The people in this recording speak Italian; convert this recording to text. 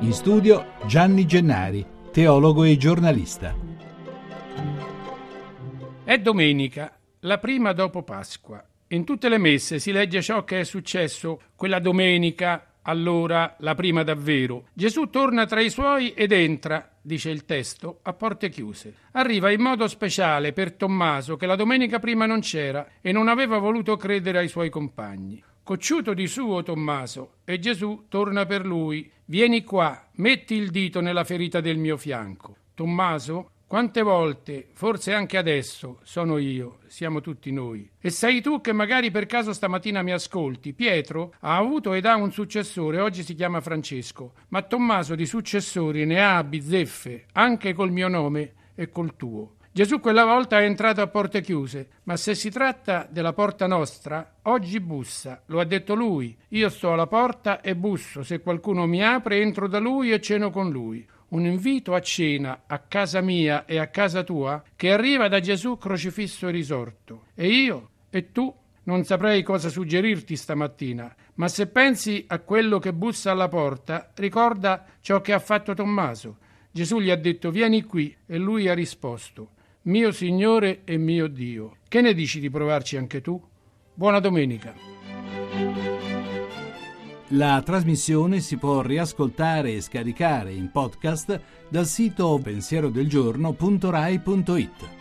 In studio Gianni Gennari, teologo e giornalista. È domenica, la prima dopo Pasqua. In tutte le messe si legge ciò che è successo quella domenica, allora la prima davvero. Gesù torna tra i suoi ed entra, dice il testo, a porte chiuse. Arriva in modo speciale per Tommaso che la domenica prima non c'era e non aveva voluto credere ai suoi compagni. Cocciuto di suo Tommaso, e Gesù torna per lui. Vieni qua, metti il dito nella ferita del mio fianco. Tommaso, quante volte, forse anche adesso, sono io, siamo tutti noi. E sei tu che magari per caso stamattina mi ascolti. Pietro ha avuto ed ha un successore, oggi si chiama Francesco, ma Tommaso di successori ne ha a bizzeffe, anche col mio nome e col tuo. Gesù quella volta è entrato a porte chiuse, ma se si tratta della porta nostra, oggi bussa, lo ha detto lui. Io sto alla porta e busso, se qualcuno mi apre entro da lui e ceno con lui. Un invito a cena a casa mia e a casa tua che arriva da Gesù crocifisso e risorto. E io e tu non saprei cosa suggerirti stamattina, ma se pensi a quello che bussa alla porta, ricorda ciò che ha fatto Tommaso. Gesù gli ha detto vieni qui e lui ha risposto mio Signore e mio Dio. Che ne dici di provarci anche tu? Buona domenica. La trasmissione si può riascoltare e scaricare in podcast dal sito pensierodelgiorno.rai.it.